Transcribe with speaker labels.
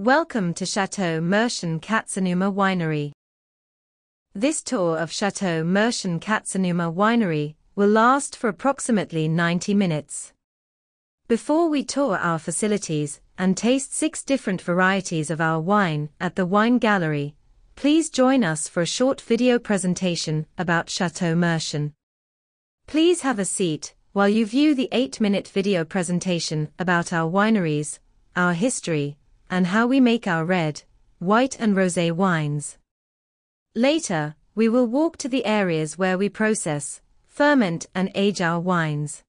Speaker 1: Welcome to Chateau Mercian Katsunuma Winery. This tour of Chateau Mercian Katsunuma Winery will last for approximately 90 minutes. Before we tour our facilities and taste six different varieties of our wine at the Wine Gallery, please join us for a short video presentation about Chateau Mercian. Please have a seat while you view the 8-minute video presentation about our wineries, our history, and how we make our red, white and rosé wines. Later, we will walk to the areas where we process, ferment and age our wines.